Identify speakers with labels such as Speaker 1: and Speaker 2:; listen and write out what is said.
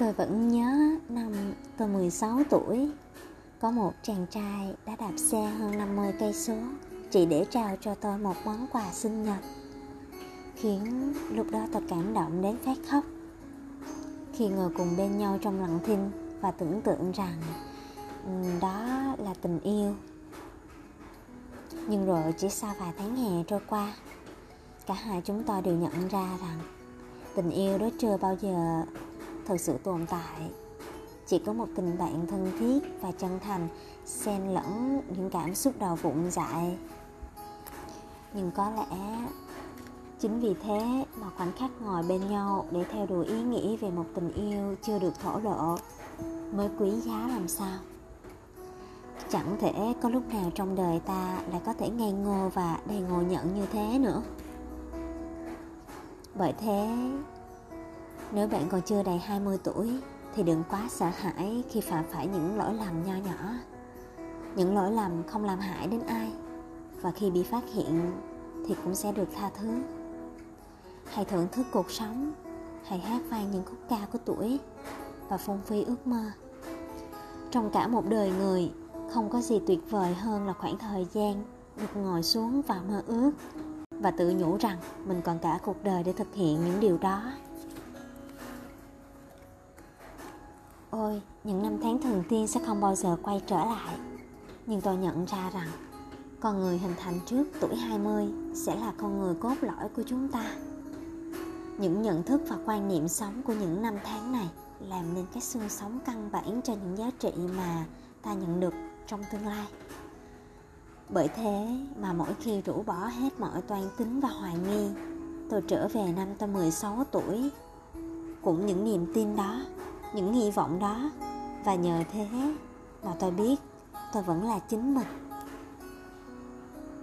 Speaker 1: Tôi vẫn nhớ năm tôi 16 tuổi, có một chàng trai đã đạp xe hơn 50 cây số chỉ để trao cho tôi một món quà sinh nhật. Khiến lúc đó tôi cảm động đến phát khóc. Khi ngồi cùng bên nhau trong lặng thinh và tưởng tượng rằng đó là tình yêu. Nhưng rồi chỉ sau vài tháng hè trôi qua, cả hai chúng tôi đều nhận ra rằng tình yêu đó chưa bao giờ thực sự tồn tại. Chỉ có một tình bạn thân thiết và chân thành, xen lẫn những cảm xúc đầu vụn dại. Nhưng có lẽ chính vì thế mà khoảnh khắc ngồi bên nhau để theo đuổi ý nghĩ về một tình yêu chưa được thổ lộ mới quý giá làm sao? Chẳng thể có lúc nào trong đời ta lại có thể ngây ngô và đầy ngộ nhận như thế nữa. Bởi thế nếu bạn còn chưa đầy 20 tuổi thì đừng quá sợ hãi khi phạm phải những lỗi lầm nho nhỏ. Những lỗi lầm không làm hại đến ai và khi bị phát hiện thì cũng sẽ được tha thứ. Hãy thưởng thức cuộc sống, hãy hát vang những khúc ca của tuổi và phung phí ước mơ. Trong cả một đời người, không có gì tuyệt vời hơn là khoảng thời gian được ngồi xuống và mơ ước và tự nhủ rằng mình còn cả cuộc đời để thực hiện những điều đó. Ôi, những năm tháng thường tiên sẽ không bao giờ quay trở lại. Nhưng tôi nhận ra rằng con người hình thành trước tuổi 20 sẽ là con người cốt lõi của chúng ta. Những nhận thức và quan niệm sống của những năm tháng này làm nên cái xương sống căn bản cho những giá trị mà ta nhận được trong tương lai. Bởi thế mà mỗi khi rũ bỏ hết mọi toan tính và hoài nghi, tôi trở về năm tôi 16 tuổi. Cũng những niềm tin đó những hy vọng đó. Và nhờ thế mà tôi biết tôi vẫn là chính mình.